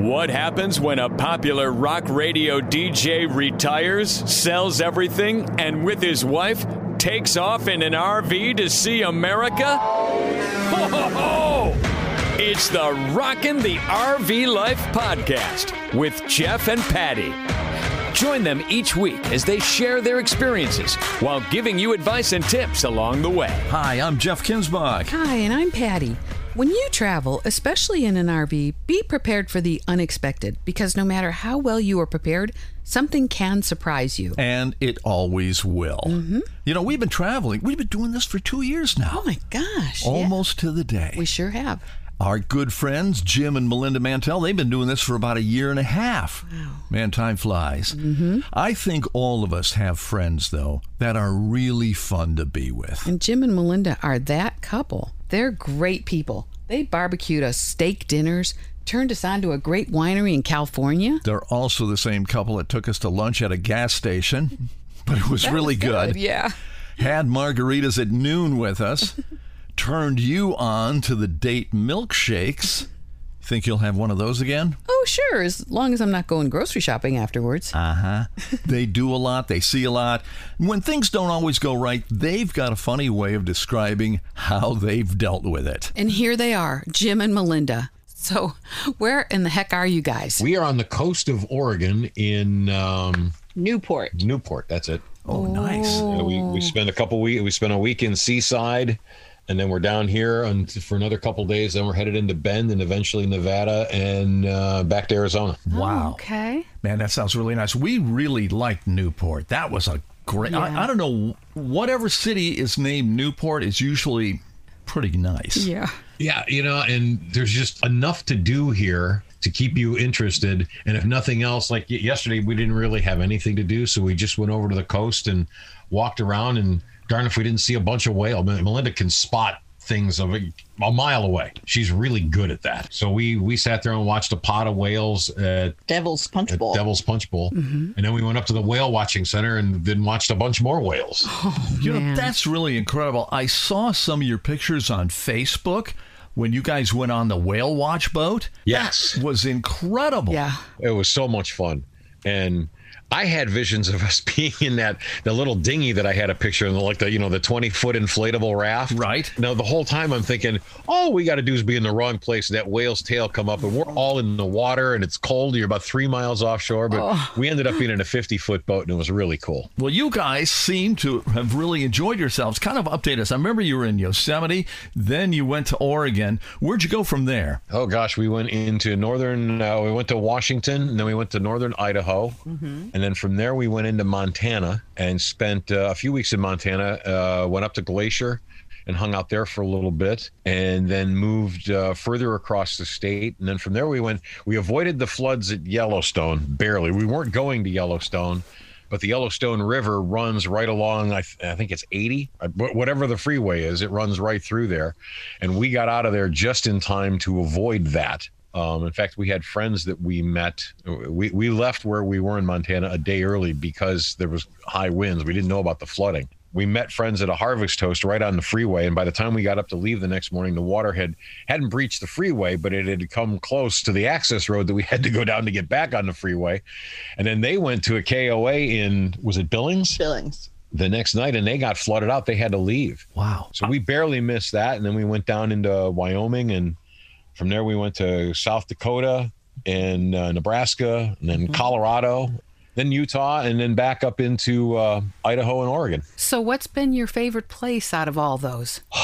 What happens when a popular rock radio DJ retires, sells everything, and with his wife takes off in an RV to see America? Ho, ho, ho! It's the Rockin' the RV Life podcast with Jeff and Patty. Join them each week as they share their experiences while giving you advice and tips along the way. Hi, I'm Jeff Kinzbach. Hi, and I'm Patty. When you travel, especially in an RV, be prepared for the unexpected because no matter how well you are prepared, something can surprise you. And it always will. Mm-hmm. You know, we've been traveling. We've been doing this for two years now. Oh my gosh. Almost yeah. to the day. We sure have. Our good friends, Jim and Melinda Mantel, they've been doing this for about a year and a half. Wow. Man, time flies. Mm-hmm. I think all of us have friends, though, that are really fun to be with. And Jim and Melinda are that couple. They're great people. They barbecued us steak dinners, turned us on to a great winery in California. They're also the same couple that took us to lunch at a gas station, but it was That really was good, yeah. Had margaritas at noon with us. turned you on to the date milkshakes. Think you'll have one of those again? Oh, sure, as long as I'm not going grocery shopping afterwards. Uh huh. they do a lot, they see a lot. When things don't always go right, they've got a funny way of describing how they've dealt with it. And here they are, Jim and Melinda. So, where in the heck are you guys? We are on the coast of Oregon in um, Newport. Newport. That's it. Oh, nice. Uh, we we spent a couple weeks, We spent a week in Seaside, and then we're down here on, for another couple days. Then we're headed into Bend and eventually Nevada and uh, back to Arizona. Wow. Okay. Man, that sounds really nice. We really liked Newport. That was a great. Yeah. I, I don't know. Whatever city is named Newport is usually pretty nice. Yeah. Yeah, you know, and there's just enough to do here to keep you interested. And if nothing else, like yesterday, we didn't really have anything to do, so we just went over to the coast and walked around. And darn if we didn't see a bunch of whale. Melinda can spot things of a, a mile away. She's really good at that. So we we sat there and watched a pot of whales at, Devil's Punch Bowl. Devil's Punch Bowl, mm-hmm. and then we went up to the whale watching center and then watched a bunch more whales. Oh, you know, that's really incredible. I saw some of your pictures on Facebook when you guys went on the whale watch boat. Yes. It was incredible. Yeah. It was so much fun. And I had visions of us being in that the little dinghy that I had a picture of, like the you know the twenty foot inflatable raft. Right. Now the whole time I'm thinking, all we got to do is be in the wrong place. That whale's tail come up, and we're all in the water, and it's cold. You're about three miles offshore, but we ended up being in a fifty foot boat, and it was really cool. Well, you guys seem to have really enjoyed yourselves. Kind of update us. I remember you were in Yosemite, then you went to Oregon. Where'd you go from there? Oh gosh, we went into northern. Uh, we went to Washington, and then we went to northern Idaho, and then from there we went into Montana and spent uh, a few weeks in Montana. Uh, went up to Glacier and hung out there for a little bit, and then moved uh, further across the state. And then from there we went. We avoided the floods at Yellowstone barely. We weren't going to Yellowstone. But the Yellowstone River runs right along. I, th- I think it's 80, uh, whatever the freeway is. It runs right through there, and we got out of there just in time to avoid that. Um, in fact, we had friends that we met. We we left where we were in Montana a day early because there was high winds. We didn't know about the flooding. We met friends at a harvest host right on the freeway, and by the time we got up to leave the next morning, the water had hadn't breached the freeway, but it had come close to the access road that we had to go down to get back on the freeway. And then they went to a KOA in was it Billings Billings. the next night, and they got flooded out. They had to leave. Wow. So we barely missed that, and then we went down into Wyoming, and from there we went to South Dakota and uh, Nebraska, and then Colorado, then Utah, and then back up into uh, Idaho and Oregon. So, what's been your favorite place out of all those?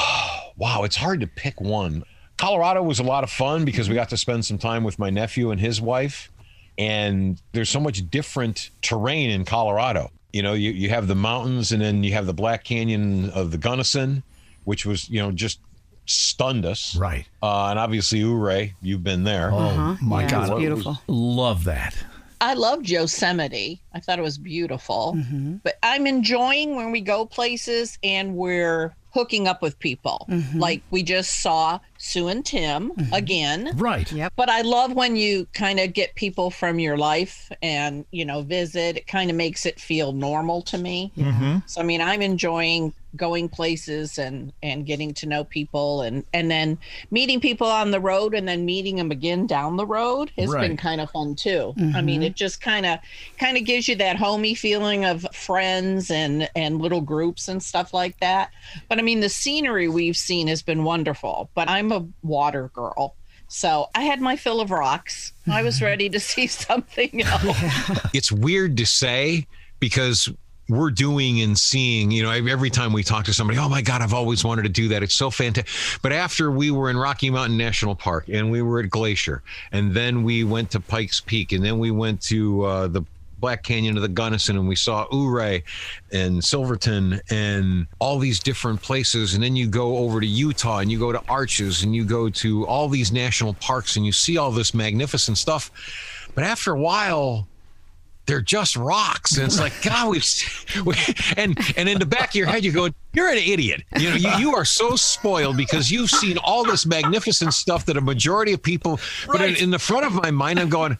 Wow, it's hard to pick one. Colorado was a lot of fun because we got to spend some time with my nephew and his wife, and there's so much different terrain in Colorado. You know, you, you have the mountains, and then you have the Black Canyon of the Gunnison, which was you know just stunned us. Right. Uh, and obviously, Ouray, you've been there. Oh uh-huh. my Yeah, God, it's what- beautiful. Love that. I loved Yosemite. I thought it was beautiful. Mm-hmm. But I'm enjoying when we go places and we're hooking up with people. Mm-hmm. Like we just saw Sue and Tim mm-hmm. again. Right. Yep. But I love when you kind of get people from your life and, you know, visit. It kind of makes it feel normal to me. Mm-hmm. So I mean, I'm enjoying going places and and getting to know people and and then meeting people on the road and then meeting them again down the road has been kind of fun too. I mean, mm-hmm. it just kind of kind of gives you that homey feeling of friends and and little groups and stuff like that. But I mean, the scenery we've seen has been wonderful. But I'm a water girl. So I had my fill of rocks. I was ready to see something else. it's weird to say because we're doing and seeing, you know, every time we talk to somebody, oh my God, I've always wanted to do that. It's so fantastic. But after we were in Rocky Mountain National Park and we were at Glacier, and then we went to Pikes Peak, and then we went to uh, the Black Canyon of the Gunnison and we saw Ouray and Silverton and all these different places. And then you go over to Utah and you go to Arches and you go to all these national parks and you see all this magnificent stuff. But after a while, they're just rocks. And it's like, God, we've, we, and, and in the back of your head, you're going, you're an idiot. You know, you, you are so spoiled because you've seen all this magnificent stuff that a majority of people, but in, in the front of my mind, I'm going,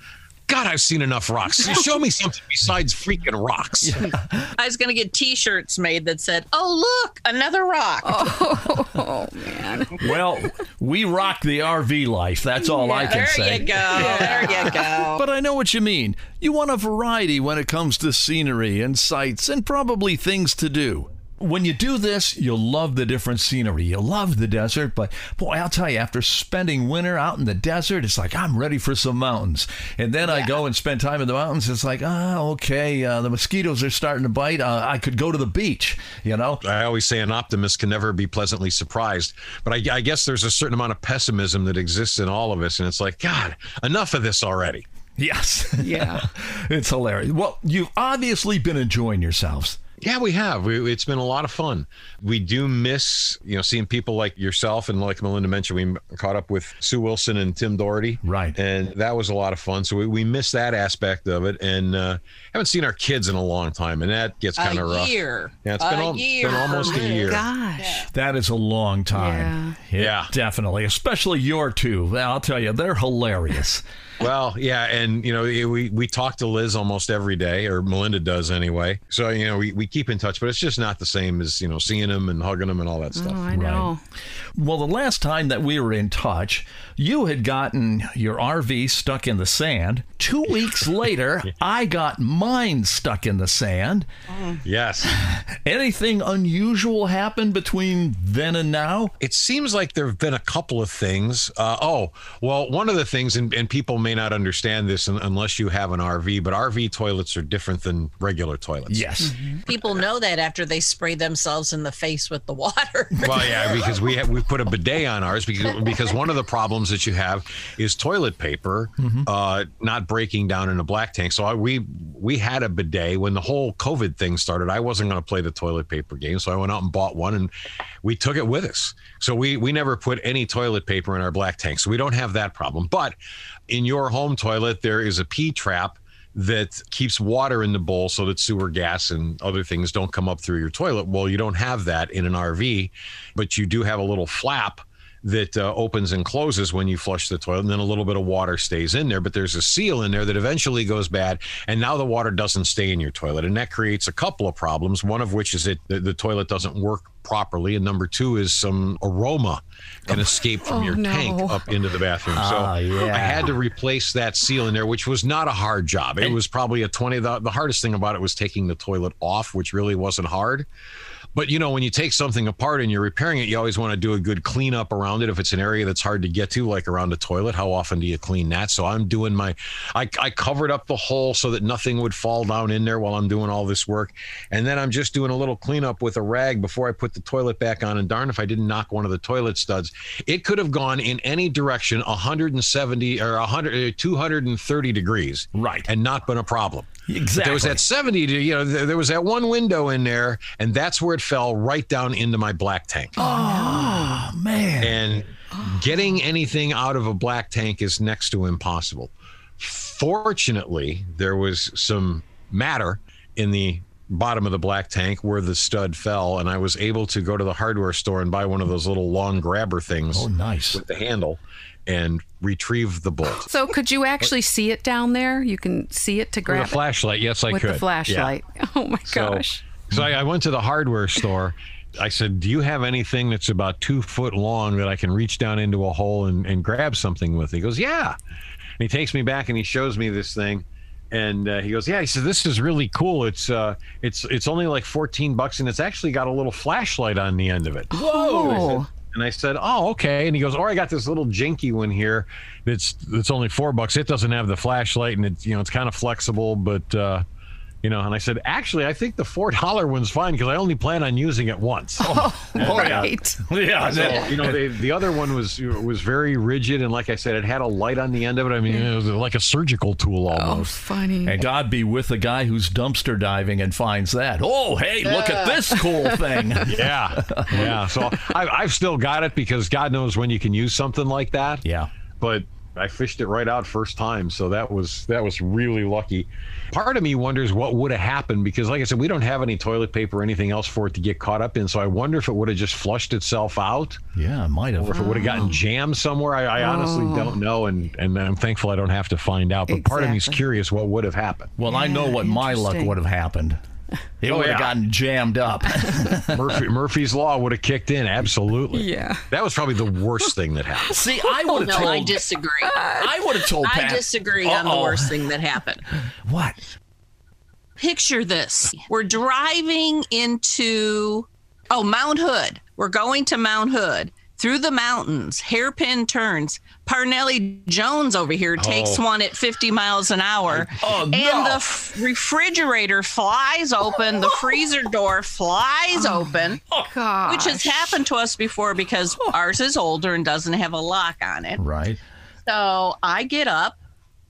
God, I've seen enough rocks. Show me something besides freaking rocks. I was going to get T-shirts made that said, "Oh, look, another rock." Oh man. Well, we rock the RV life. That's all I can there say. There you go. There you go. But I know what you mean. You want a variety when it comes to scenery and sights and probably things to do. When you do this, you'll love the different scenery. You'll love the desert, but boy, I'll tell you, after spending winter out in the desert, it's like I'm ready for some mountains. And then I go and spend time in the mountains. It's like, ah, okay, uh, the mosquitoes are starting to bite. Uh, I could go to the beach, you know? I always say an optimist can never be pleasantly surprised, but I, I guess there's a certain amount of pessimism that exists in all of us, and it's like, God, enough of this already. Yes. Yeah. it's hilarious. Well, you've obviously been enjoying yourselves. Yeah, we have. We, it's been a lot of fun. We do miss, you know, seeing people like yourself and like Melinda mentioned, we caught up with Sue Wilson and Tim Doherty. Right. And that was a lot of fun. So we, we miss that aspect of it, and uh, haven't seen our kids in a long time, and that gets kind of a rough. year. Yeah, it's a been, al- year. been almost a year. Gosh. That is a long time. Yeah. Yeah. Definitely. Especially your two. I'll tell you, they're hilarious. Well, yeah, and you know we we talk to Liz almost every day, or Melinda does anyway. So you know we, we keep in touch, but it's just not the same as you know seeing them and hugging them and all that stuff. Oh, I know. Well, the last time that we were in touch, you had gotten your RV stuck in the sand. Two weeks later, I got mine stuck in the sand. Yes, Anything unusual happened between then and now? it seems like there have been a couple of things. Uh, oh, well, one of the things, and, and people may not understand this unless you have an RV, but RV toilets are different than regular toilets. Yes. People know that after they spray themselves in the face with the water. Well, yeah, because we have we put a bidet on ours because because one of the problems that you have is toilet paper uh, not breaking down in a black tank. So I, we we had a bidet when the whole COVID thing started. I wasn't going to play the toilet paper game, so I went out and bought one, and we took it with us. So we we never put any toilet paper in our black tank, so we don't have that problem. But in your home toilet, there is a P trap that keeps water in the bowl so that sewer gas and other things don't come up through your toilet. Well, you don't have that in an RV, but you do have a little flap that uh, opens and closes when you flush the toilet, and then a little bit of water stays in there. But there's a seal in there that eventually goes bad, and now the water doesn't stay in your toilet, and that creates a couple of problems. One of which is that the, the toilet doesn't work properly, and number two is some aroma can escape from Oh, your no. tank up into the bathroom. So Ah, yeah. I had to replace that seal in there, which was not a hard job. It was probably a 20. The, the hardest thing about it was taking the toilet off, which really wasn't hard. But you know, when you take something apart and you're repairing it, you always want to do a good cleanup around it. If it's an area that's hard to get to, like around the toilet, how often do you clean that? So I'm doing my, I, I covered up the hole so that nothing would fall down in there while I'm doing all this work. And then I'm just doing a little cleanup with a rag before I put the toilet back on. And darn if I didn't knock one of the toilet studs. It could have gone in any direction 170 or 100, uh, 230 degrees Right. and not been a problem. But Exactly. there was that 70 to, you know, there, there was that one window in there, and that's where it fell right down into my black tank. oh man. And getting anything out of a black tank is next to impossible. Fortunately, there was some matter in the bottom of the black tank where the stud fell, and I was able to go to the hardware store and buy one of those little long grabber things Oh, nice. with the handle and retrieve the bolt. So could you actually see it down there? You can see it to With grab a flashlight, yes, I with could. the flashlight. Oh my So- gosh. So I, I went to the hardware store. I said, Do you have anything that's about two foot long that I can reach down into a hole and, and grab something with? He goes, Yeah. And he takes me back and he shows me this thing. And uh, he goes, Yeah. He said, This is really cool. It's uh, it's it's only like 14 bucks and it's actually got a little flashlight on the end of it. Oh. And I said, "Oh, okay." And he goes, "Oh, I got this little jinky one here. That's that's only four bucks. It doesn't have the flashlight, and it's you know it's kind of flexible, but uh, you know." And I said, "Actually, I think the four dollar one's fine because I only plan on using it once." Oh, uh, yeah. Right. Yeah. So, you know, the the other one was was very rigid, and like I said, it had a light on the end of it. I mean, it was like a surgical tool almost. Oh, almost. funny. and God be with the guy who's dumpster diving and finds that. Oh, hey, look at this cool thing. Yeah, yeah. So I, I've still got it because God knows when you can use something like that. Yeah. but I fished it right out first time, so that was that was really lucky. Part of me wonders what would have happened because, like I said, we don't have any toilet paper or anything else for it to get caught up in. So I wonder if it would have just flushed itself out, Yeah, it might have. or if it would have gotten jammed somewhere. I, I honestly oh. don't know, and and I'm thankful I don't have to find out. But part of me's Exactly. curious what would have happened. Well, I know what my luck would have happened. It Oh, would have yeah. gotten jammed up. Murphy, Murphy's law would have kicked in. Absolutely. Yeah. That was probably the worst thing that happened. See, I Oh, would have no, told. I disagree. I would have told I Pat. disagree on the worst thing that happened. What? Picture this. We're driving into oh, Mount Hood. We're going to Mount Hood through the mountains, hairpin turns. Parnelli Jones over here takes Oh. one at 50 miles an hour. Oh, and no. the f- refrigerator flies open, the freezer door flies oh. open, Gosh. which has happened to us before because oh. ours is older and doesn't have a lock on it. Right. So I get up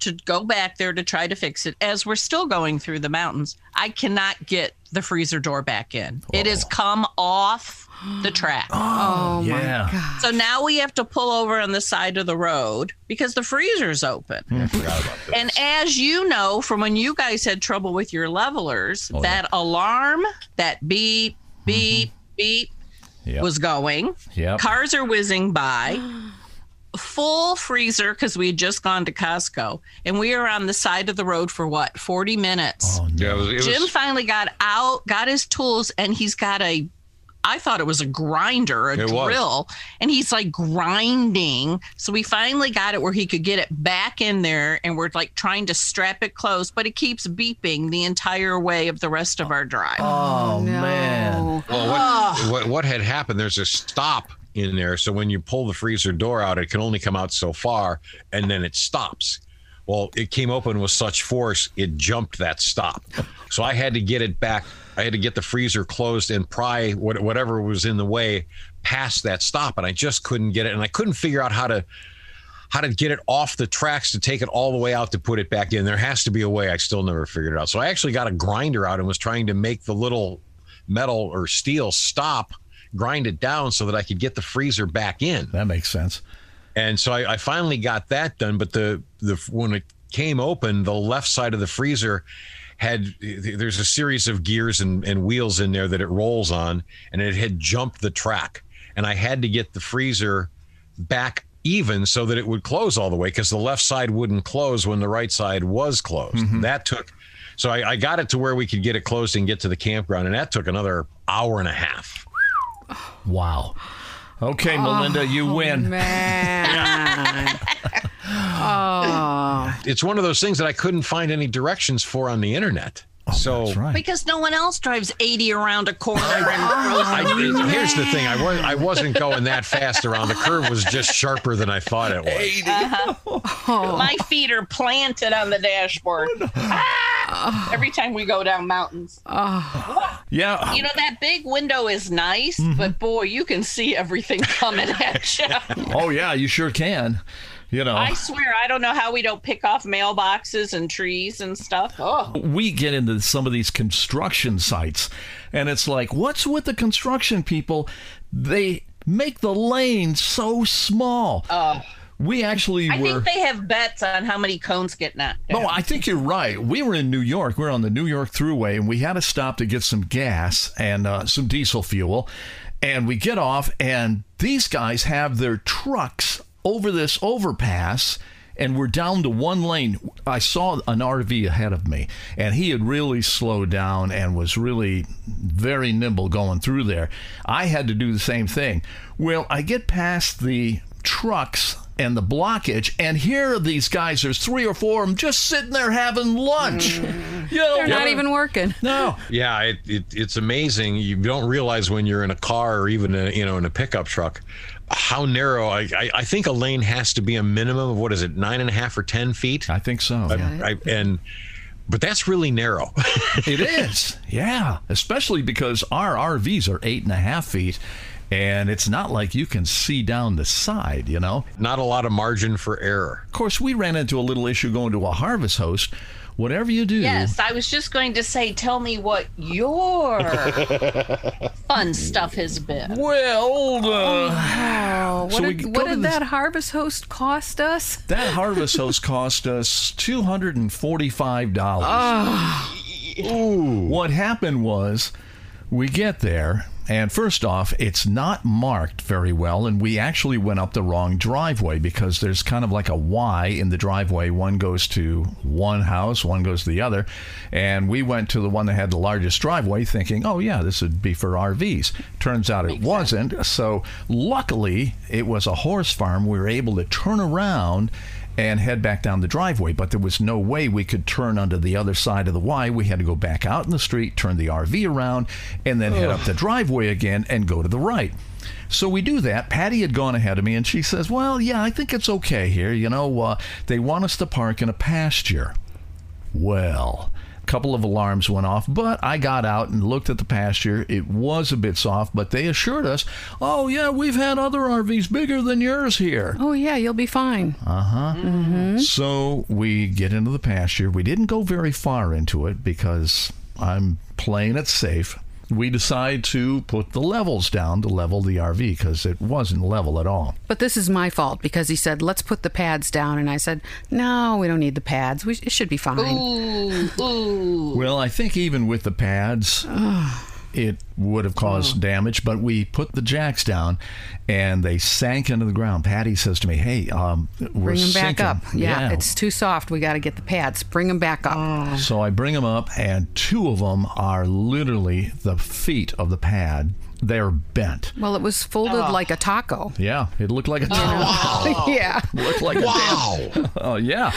to go back there to try to fix it. As we're still going through the mountains, I cannot get the freezer door back in. It has oh. come off the track. Oh, oh Yeah. my God. So now we have to pull over on the side of the road because the freezer's open. Hmm. I forgot about this. And as you know from when you guys had trouble with your levelers, Oh, that alarm, that beep, mm-hmm. beep, beep Yep. was going. Yep. Cars are whizzing by. Full freezer because we had just gone to Costco and we were on the side of the road for what, 40 minutes. Oh, no. Yeah, it was, it was- Jim finally got out, got his tools, and he's got a I thought it was a grinder, a It was. drill, and he's like grinding. So we finally got it where he could get it back in there, and we're like trying to strap it close, but it keeps beeping the entire way of the rest of our drive. Oh, oh no. man. Well, what, ah. what what had happened? There's a stop in there, so when you pull the freezer door out, it can only come out so far, and then it stops. Well, it came open with such force, it jumped that stop. So I had to get it back. I had to get the freezer closed and pry what, whatever was in the way past that stop, and I just couldn't get it, and I couldn't figure out how to how to get it off the tracks to take it all the way out to put it back in. There has to be a way. I still never figured it out. So I actually got a grinder out and was trying to make the little metal or steel stop, grind it down so that I could get the freezer back in. That makes sense. And so I, I finally got that done. But the the when it came open, the left side of the freezer had there's a series of gears and, and wheels in there that it rolls on, and it had jumped the track. And I had to get the freezer back even so that it would close all the way because the left side wouldn't close when the right side was closed. Mm-hmm. That took so I, I got it to where we could get it closed and get to the campground, and that took another hour and a half. Wow. Okay, Melinda, you oh, win. Man. oh. It's one of those things that I couldn't find any directions for on the internet. Oh, so That's right. Because no one else drives 80 around a corner and I, here's the thing: I was I wasn't going that fast around. The curve was just sharper than I thought it was. Uh-huh. Oh. my feet are planted on the dashboard. Oh, ah! Every time we go down mountains. Ah. Yeah. You know, that big window is nice, but mm-hmm. boy, you can see everything coming at you. Oh, yeah, you sure can. You know, I swear, I don't know how we don't pick off mailboxes and trees and stuff. Oh, we get into some of these construction sites, and it's like, what's with the construction people? They make the lanes so small. we actually I were. think they have bets on how many cones get knocked down. No, I think you're right. We were in New York. We were on the New York Thruway, and we had to stop to get some gas and uh, some diesel fuel. And we get off, and these guys have their trucks over this overpass, and we're down to one lane. I saw an RV ahead of me, and he had really slowed down and was really very nimble going through there. I had to do the same thing. Well, I get past the trucks and the blockage, and here are these guys. There's three or four of them just sitting there having lunch. Mm. You know, They're not even working. no. Yeah, it, it, it's amazing. You don't realize when you're in a car or even a, you know in a pickup truck how narrow. I, I I think a lane has to be a minimum of what is it nine and a half or ten feet. I think so. yeah. I, and but that's really narrow. It is, yeah. Especially because our RVs are eight and a half feet, and it's not like you can see down the side, you know. Not a lot of margin for error. Of course, we ran into a little issue going to a harvest host. Whatever you do, Yes, I was just going to say, tell me what your fun stuff has been. well, uh, Oh, what So we did, what did that harvest host cost us? that harvest host cost us two hundred and forty-five dollars. Oh. What happened was, we get there, and first off, it's not marked very well, and we actually went up the wrong driveway because there's kind of like a Y in the driveway. One goes to one house, one goes to the other, and we went to the one that had the largest driveway, thinking, "Oh yeah, this would be for RVs." Turns out it wasn't. So luckily, it was a horse farm. We were able to turn around and head back down the driveway. But there was no way we could turn onto the other side of the Y. We had to go back out in the street, turn the RV around, and then head up the driveway again and go to the right. So we do that. Patty had gone ahead of me, and she says, "Well, yeah, I think it's okay here. You know, uh, they want us to park in a pasture." Well, couple of alarms went off, but I got out and looked at the pasture. It was a bit soft, but they assured us, "Oh yeah, we've had other RVs bigger than yours here." Oh yeah, you'll be fine. Uh-huh. So we get into the pasture. We didn't go very far into it because I'm playing it safe. We decide to put the levels down to level the RV because it wasn't level at all. But this is my fault because he said, "Let's put the pads down," and I said, "No, we don't need the pads. We, it should be fine." Ooh, ooh. Well, I think even with the pads, it would have caused damage, but we put the jacks down and they sank into the ground. Patty says to me, Hey, um, we're Bring them back sinking." up. Yeah, it's too soft. We got to get the pads. Bring them back up. So I bring them up, and two of them are literally the feet of the pad. They're bent. Well, it was folded oh. like a taco. Yeah, it looked like a oh. taco. yeah. looked like a damn. Oh yeah.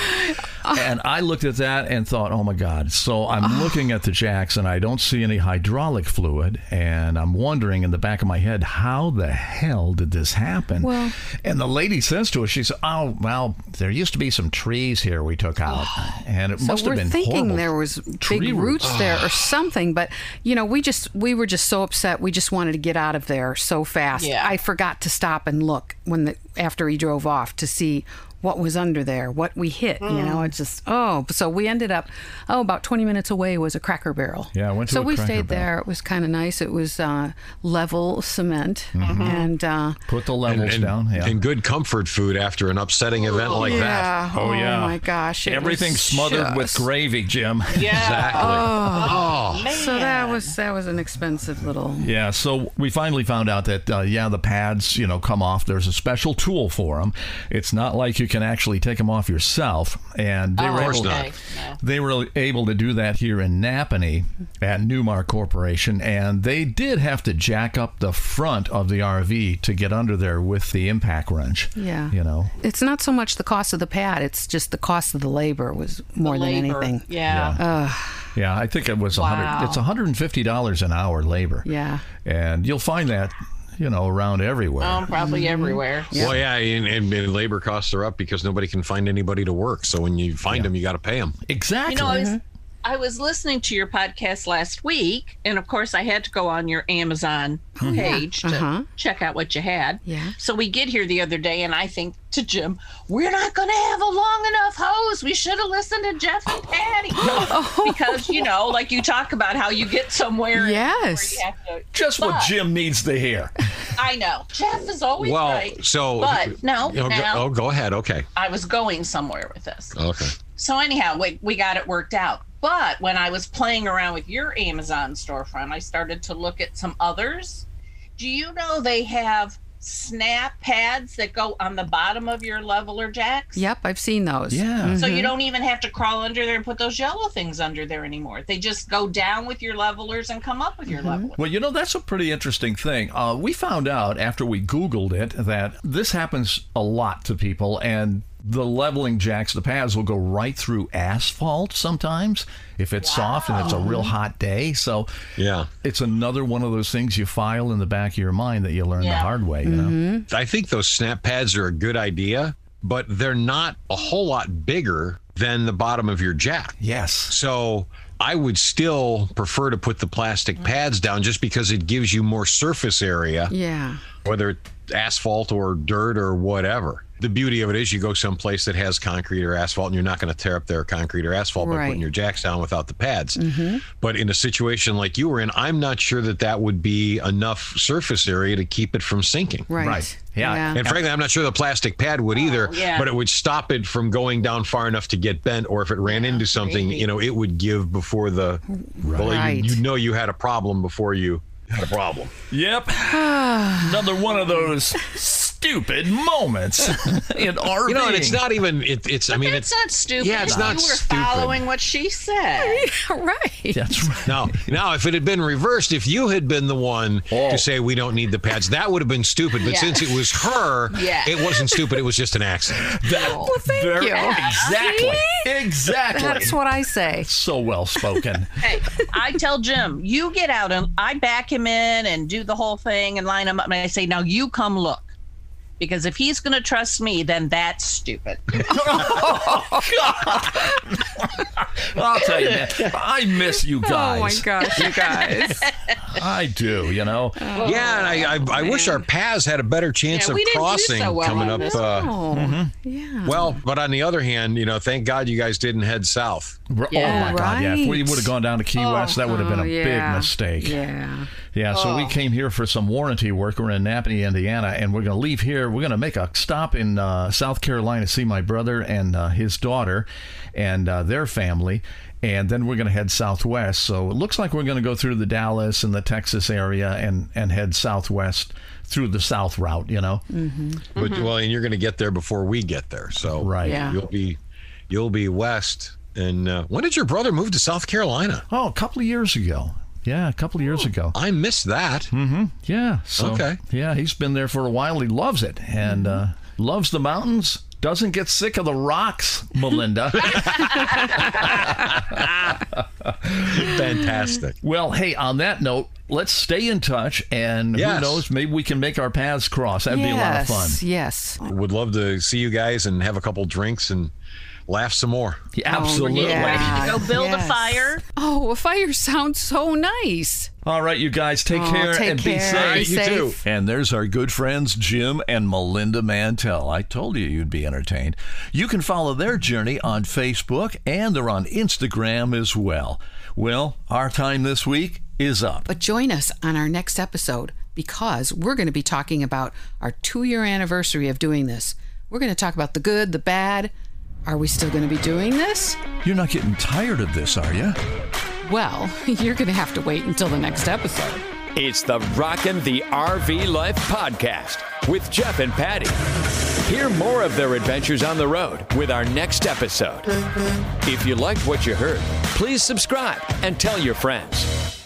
And I looked at that and thought, oh my God. So I'm looking at the jacks and I don't see any hydraulic fluid, and I'm wondering in the back of my head, how the hell did this happen? Well- and the lady says to us, she said, oh well, there used to be some trees here we took out, oh. and it So must we're have been thinking horrible. there was big roots. roots there or something, but you know, we just we were just so upset. We just wanted to get out of there so fast. Yeah. I forgot to stop and look when the after he drove off to see what was under there, what we hit. You Hmm. know, it's just oh. So we ended up oh about twenty minutes away was a Cracker Barrel. Yeah, I went to so a we Cracker stayed Barrel. there. It was kind of nice. It was uh, level cement Mm-hmm. and. Uh, Put the levels and, down. Yeah. and good comfort food after an upsetting event like that. yeah. Oh, yeah. Oh my gosh. Everything was smothered with gravy, Jim. Yeah. Exactly. Oh, man. So that was that was an expensive little. Yeah, so we finally found out that uh, yeah, the pads you know come off. There's a special tool for them. It's not like you can actually take them off yourself, and they Oh, were course able, not. okay. No. they were able to do that here in Nappanee at Newmar Corporation, and they did have to jack up the front of the RV to get under there with the impact wrench. Yeah. you know. It's not so much the cost of the pad; it's just the cost of the labor was more than Labor. anything. Yeah. Yeah, I think it was a Wow. hundred. It's 150 dollars an hour labor. Yeah. and you'll find that you know around everywhere. Um, probably everywhere. Well, yeah, and, and, and labor costs are up because nobody can find anybody to work. So when you find them, you got to pay them. exactly. You know, I was I was listening to your podcast last week, and of course, I had to go on your Amazon page to Uh-huh. check out what you had. Yeah. So we get here the other day, and I think to Jim, we're not going to have a long enough hose. We should have listened to Jeff and Patty. because, you know, like you talk about how you get somewhere. Yes. where you have to- Just what Jim needs to hear. I know. Jeff is always Well, right. so But no, Oh, go, now oh, go ahead. Okay. I was going somewhere with this. Okay. So anyhow, we, we got it worked out. But when I was playing around with your Amazon storefront, I started to look at some others. Do you know they have snap pads that go on the bottom of your leveler jacks? Yep, I've seen those. Yeah. So you don't even have to crawl under there and put those yellow things under there anymore. They just go down with your levelers and come up with your levelers. Well, you know, that's a pretty interesting thing. Uh, we found out after we Googled it that this happens a lot to people, and the leveling jacks, the pads will go right through asphalt sometimes if it's soft and it's a real hot day. So Yeah. it's another one of those things you file in the back of your mind that you learn the hard way, you know? Mm-hmm. I think those snap pads are a good idea, but they're not a whole lot bigger than the bottom of your jack. Yes. So I would still prefer to put the plastic mm. pads down just because it gives you more surface area, Yeah. whether it's asphalt or dirt or whatever. The beauty of it is you go someplace that has concrete or asphalt and you're not going to tear up their concrete or asphalt by putting your jacks down without the pads. Mm-hmm. But in a situation like you were in, I'm not sure that that would be enough surface area to keep it from sinking. Right. Right. Yeah. And frankly, I'm not sure the plastic pad would oh, either, yeah. but it would stop it from going down far enough to get bent, or if it ran into something, you know, it would give before the. Well, Right. you, you know you had a problem before you had a problem. Yep. Another one of those stupid moments in RV. You know, and it's not even. It, it's. I mean, That's it's not stupid. Yeah, it's not stupid. you were stupid. following what she said. right. That's right. Now, now, if it had been reversed, if you had been the one Oh. to say we don't need the pads, that would have been stupid. But Yeah. since it was her, Yeah. it wasn't stupid. It was just an accident. That, Well, thank very- you. Exactly. Exactly. That's what I say. so well spoken. hey, I tell Jim, you get out and I back him in and do the whole thing and line him up. And I say, now you come look. Because if he's going to trust me, then that's stupid. Oh, I'll tell you, man, I miss you guys. Oh my gosh, you guys. I do, you know. yeah, and I, I, I wish our paths had a better chance Yeah, of we didn't do crossing so well coming on up. this Uh, oh, yeah. Well, but on the other hand, you know, thank God you guys didn't head south. Oh Yeah. my God, yeah. If we would have gone down to Key West, that would have been Oh, a yeah. big mistake. Yeah. Yeah, so we came here for some warranty work. We're in Nappanee, Indiana, and we're going to leave here. We're going to make a stop in uh, South Carolina to see my brother and uh, his daughter and uh, their family. And then we're going to head southwest. So it looks like we're going to go through the Dallas and the Texas area and, and head southwest through the south route, you know? But well, and you're going to get there before we get there. So Right. Yeah. you'll be you'll be west. And uh, when did your brother move to South Carolina? Oh, a couple of years ago. Yeah, a couple of years ago. I missed that. Mm-hmm. Yeah. So, Okay. Yeah, he's been there for a while. He loves it and uh, loves the mountains. Doesn't get sick of the rocks, Melinda. Fantastic. well, hey, on that note, let's stay in touch, and Yes. who knows, maybe we can make our paths cross. That'd be a lot of fun. Yes. Would love to see you guys and have a couple drinks and laugh some more. Yeah, oh, absolutely. yeah. Go build a fire. Oh, a fire sounds so nice. All right, you guys, take Oh, care take and care. be safe. Be you too. safe. And there's our good friends Jim and Melinda Mantel. I told you you'd be entertained. You can follow their journey on Facebook and they're on Instagram as well. Well, our time this week is up. But join us on our next episode because we're going to be talking about our two year anniversary of doing this. We're going to talk about the good, the bad. Are we still going to be doing this? You're not getting tired of this, are you? Well, you're going to have to wait until the next episode. It's the Rockin' the RV Life podcast with Jeff and Patty. Hear more of their adventures on the road with our next episode. If you liked what you heard, please subscribe and tell your friends.